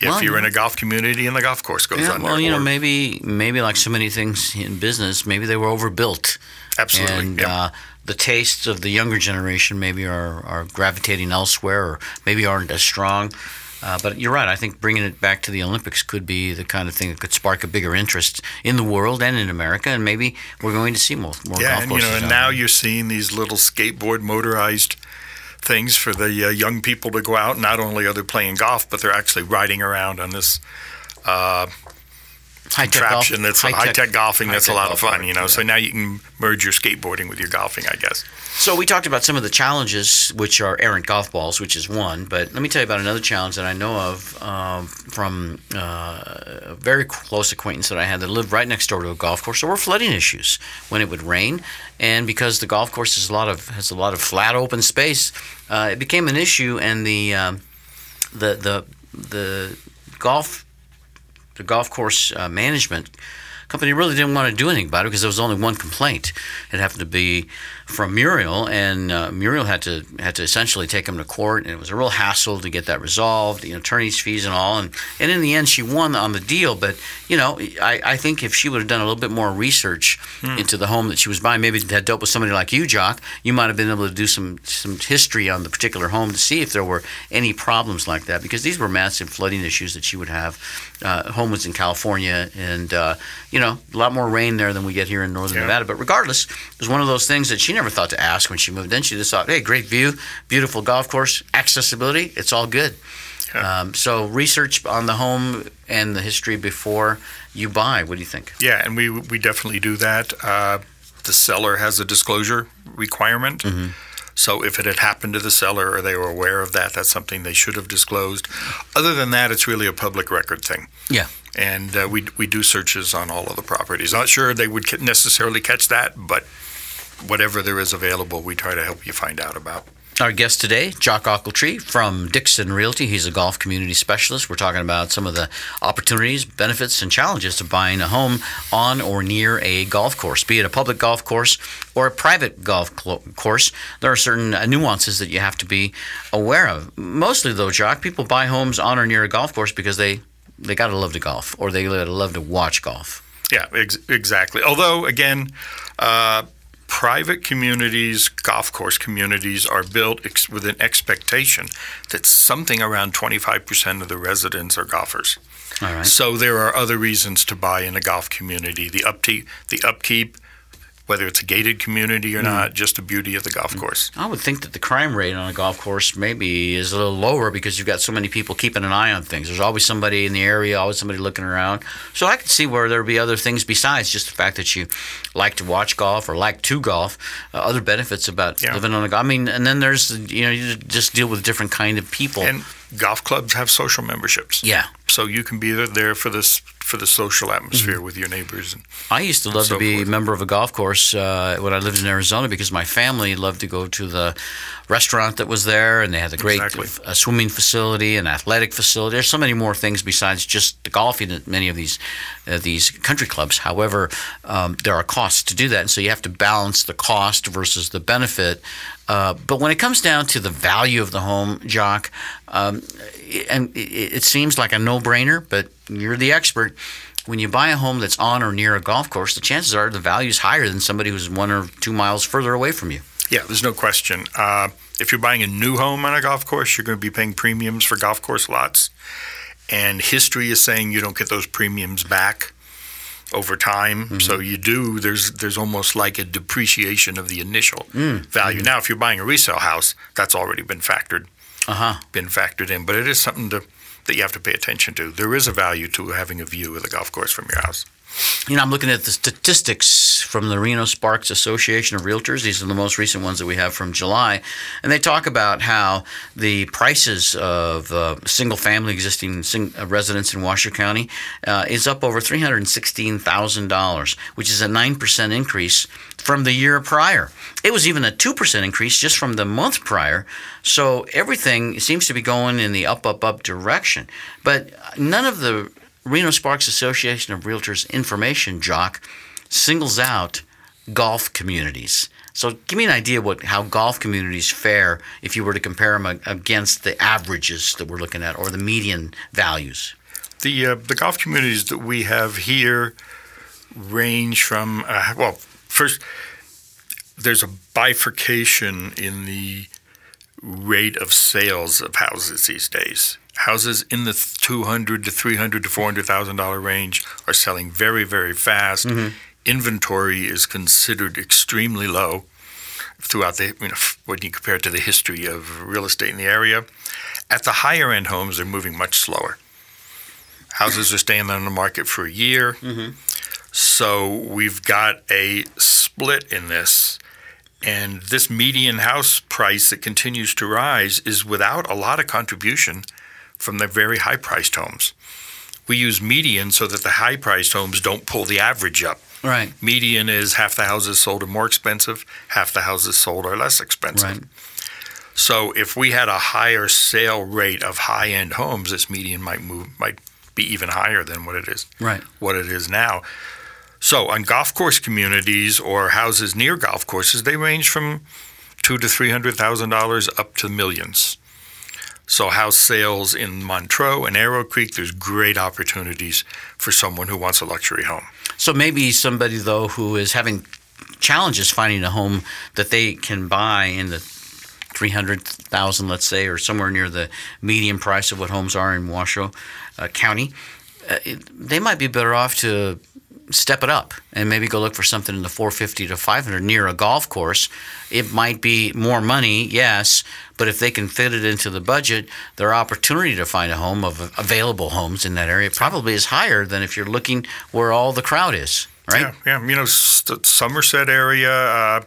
if well, you're in a golf community and the golf course goes yeah, under. Well, you know, maybe maybe like so many things in business, maybe they were overbuilt. Absolutely. And uh, the tastes of the younger generation maybe are, are gravitating elsewhere or maybe aren't as strong. Uh, but you're right. I think bringing it back to the Olympics could be the kind of thing that could spark a bigger interest in the world and in America, and maybe we're going to see more. more yeah, golf and you know, and now you're seeing these little skateboard motorized things for the uh, young people to go out. Not only are they playing golf, but they're actually riding around on this uh, contraption that's high-tech, high-tech golfing. That's a lot of fun, you know. Yeah. So now you can merge your skateboarding with your golfing, I guess. So we talked about some of the challenges, which are errant golf balls, which is one. But let me tell you about another challenge that I know of um, from uh, a very close acquaintance that I had that lived right next door to a golf course. There were flooding issues when it would rain, and because the golf course has a lot of has a lot of flat open space, uh, it became an issue, and the um, the the the golf the golf course uh, management company really didn't want to do anything about it because there was only one complaint. It happened to be from Muriel, and uh, Muriel had to had to essentially take him to court, and it was a real hassle to get that resolved, you know, attorney's fees and all, and and in the end she won on the deal. But you know, I, I think if she would have done a little bit more research hmm. into the home that she was buying, maybe had dealt with somebody like you, Jock, you might have been able to do some some history on the particular home to see if there were any problems like that, because these were massive flooding issues that she would have. Uh, home was in California, and uh, you know, a lot more rain there than we get here in northern yeah. Nevada. But regardless, it was one of those things that she never thought to ask when she moved in. She just thought, hey, great view, beautiful golf course, accessibility, it's all good. Yeah. Um, so research on the home and the history before you buy. What do you think? Yeah, and we we definitely do that. Uh, the seller has a disclosure requirement. Mm-hmm. So if it had happened to the seller or they were aware of that, that's something they should have disclosed. Other than that, it's really a public record thing. Yeah. And uh, we, we do searches on all of the properties. Not sure they would necessarily catch that, but whatever there is available, we try to help you find out about. Our guest today, Jock Ochiltree from Dickson Realty. He's a golf community specialist. We're talking about some of the opportunities, benefits, and challenges to buying a home on or near a golf course, be it a public golf course or a private golf course. There are certain uh, nuances that you have to be aware of. Mostly, though, Jock, people buy homes on or near a golf course because they they gotta love to golf or they gotta love to watch golf. Yeah, ex- exactly. Although, again. Uh, private communities, golf course communities are built ex- with an expectation that something around 25% of the residents are golfers. All right. So there are other reasons to buy in a golf community. The upkeep, the upkeep, whether it's a gated community or not, just the beauty of the golf course. I would think that the crime rate on a golf course maybe is a little lower because you've got so many people keeping an eye on things. There's always somebody in the area, always somebody looking around. So I could see where there'd be other things besides just the fact that you like to watch golf or like to golf. Uh, other benefits about Yeah. living on a golf. I mean, and then there's you know you just deal with different kind of people. And golf clubs have social memberships. yeah. So you can be there for this for the social atmosphere Mm-hmm. with your neighbors. And I used to love so to be forth. a member of a golf course uh, when I lived in Arizona because my family loved to go to the restaurant that was there, and they had a great Exactly. uh, swimming facility, an athletic facility. There's so many more things besides just the golfing at many of these uh, these country clubs. However, um, there are costs to do that, and so you have to balance the cost versus the benefit. Uh, but when it comes down to the value of the home, Jock, um, and it, seems like a no-brainer, but you're the expert when you buy a home that's on or near a golf course, the chances are the value is higher than somebody who's one or two miles further away from you. Yeah, there's no question. Uh, if you're buying a new home on a golf course, you're going to be paying premiums for golf course lots. And history is saying you don't get those premiums back over time. Mm-hmm. So you do. There's there's almost like a depreciation of the initial mm. mm-hmm. value. Now, if you're buying a resale house, that's already been factored Uh huh. been factored in. But it is something to, that you have to pay attention to. There is a value to having a view of the golf course from your house. You know, I'm looking at the statistics from the Reno Sparks Association of Realtors. These are the most recent ones that we have from July. And they talk about how the prices of uh, single family existing sing- uh, residents in Washoe County uh, is up over $316,000, which is a 9% increase from the year prior. It was even a 2% increase just from the month prior. So everything seems to be going in the up, up, up direction. But none of the Reno Sparks Association of Realtors information, Jock, singles out golf communities. So give me an idea what how golf communities fare if you were to compare them against the averages that we're looking at or the median values. The uh, the golf communities that we have here range from uh, well, first there's a bifurcation in the rate of sales of houses these days. Houses in the two hundred to three hundred to four hundred thousand dollar range are selling very very fast. Mm-hmm. Inventory is considered extremely low throughout the you know when you compare it to the history of real estate in the area. At the higher end homes, they're moving much slower. Houses are staying on the market for a year. Mm-hmm. So we've got a split in this. And this median house price that continues to rise is without a lot of contribution from the very high priced homes. We use median so that the high priced homes don't pull the average up. Right. Median is half the houses sold are more expensive, half the houses sold are less expensive. Right. So if we had a higher sale rate of high end homes, this median might move might be even higher than what it is Right. what it is now. So on golf course communities or houses near golf courses, they range from two to three hundred thousand dollars up to millions. So house sales in Montreux and Arrow Creek, there's great opportunities for someone who wants a luxury home. So maybe somebody though who is having challenges finding a home that they can buy in the three hundred thousand, let's say, or somewhere near the median price of what homes are in Washoe uh, County, uh, it, they might be better off to step it up and maybe go look for something in the 450 to 500 near a golf course. It might be more money, yes, but if they can fit it into the budget, their opportunity to find a home of available homes in that area probably is higher than if you're looking where all the crowd is, right? Yeah, yeah. You know, Somerset area, uh,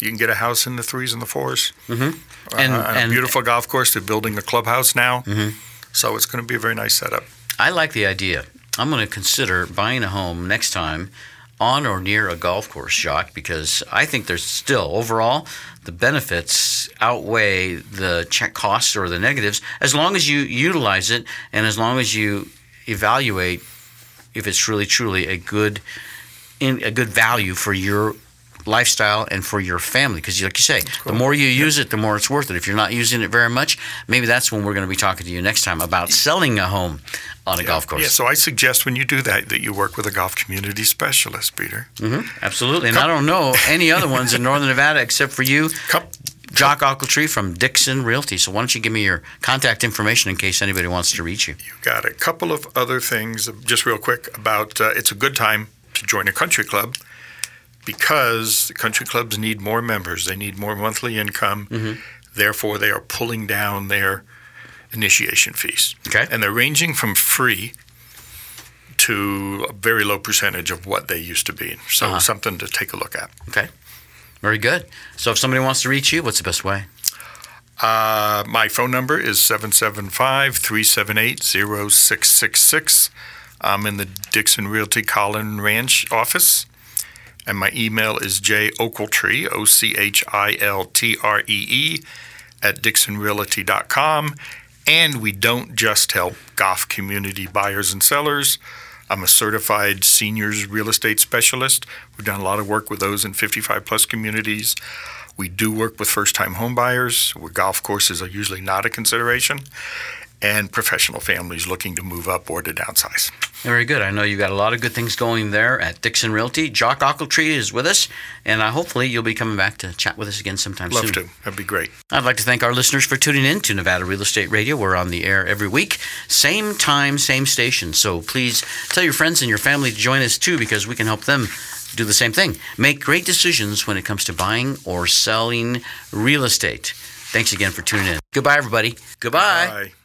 you can get a house in the threes and the 4s Mhm. Uh, And- a and- beautiful golf course. They're building a clubhouse now, Mhm. so it's going to be a very nice setup. I like the idea. I'm going to consider buying a home next time on or near a golf course, Jock, because I think there's still overall the benefits outweigh the check costs or the negatives as long as you utilize it and as long as you evaluate if it's really truly a good in a good value for your lifestyle and for your family. Because, like you say, the more you use it, the more it's worth it. If you're not using it very much, maybe that's when we're going to be talking to you next time about selling a home on a golf course. Yeah, so I suggest when you do that that you work with a golf community specialist, Peter. hmm absolutely. And I don't know any other ones in Northern Nevada except for you. Jock Ochiltree from Dickson Realty. So why don't you give me your contact information in case anybody wants to reach you? You got a couple of other things, just real quick, about uh, it's a good time to join a country club because country clubs need more members. They need more monthly income. Mm-hmm. Therefore, they are pulling down their initiation fees. Okay. And they're ranging from free to a very low percentage of what they used to be. So Uh-huh. something to take a look at. Okay. Very good. So if somebody wants to reach you, what's the best way? Uh, my phone number is 775 378 0666. I'm in the Dickson Realty Caughlin Ranch office. And my email is jochiltree, O C H I L T R E E, at dicksonrealty.com. And we don't just help golf community buyers and sellers. I'm a certified seniors real estate specialist. We've done a lot of work with those in 55 plus communities. We do work with first time home buyers where golf courses are usually not a consideration, and professional families looking to move up or to downsize. Very good. I know you've got a lot of good things going there at Dickson Realty. Jock Ochiltree is with us, and uh, hopefully you'll be coming back to chat with us again sometime Love soon. Love to. That'd be great. I'd like to thank our listeners for tuning in to Nevada Real Estate Radio. We're on the air every week, same time, same station. So please tell your friends and your family to join us too because we can help them do the same thing. Make great decisions when it comes to buying or selling real estate. Thanks again for tuning in. Goodbye, everybody. Goodbye. You've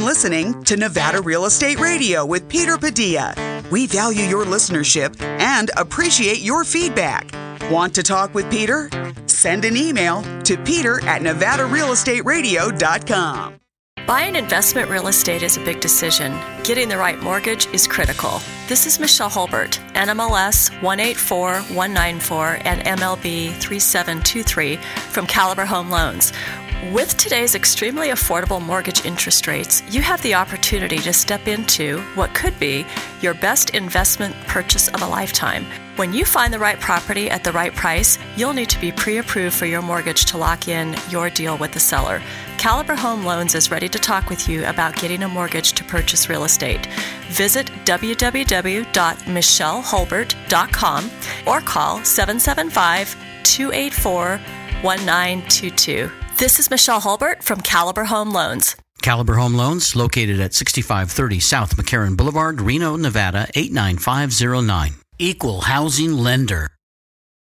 been listening to Nevada Real Estate Radio with Peter Padilla. We value your listenership and appreciate your feedback. Want to talk with Peter? Send an email to peter at nevadarealestateradio.com. Buying investment real estate is a big decision. Getting the right mortgage is critical. This is Michelle Holbert, NMLS 184194 and MLB 3723 from Caliber Home Loans. With today's extremely affordable mortgage interest rates, you have the opportunity to step into what could be your best investment purchase of a lifetime. When you find the right property at the right price, you'll need to be pre approved for your mortgage to lock in your deal with the seller. Caliber Home Loans is ready to talk with you about getting a mortgage to purchase real estate. Visit www.michelleholbert.com or call 775 284 1922. This is Michelle Holbert from Caliber Home Loans. Caliber Home Loans, located at 6530 South McCarran Boulevard, Reno, Nevada, 89509. Equal housing lender.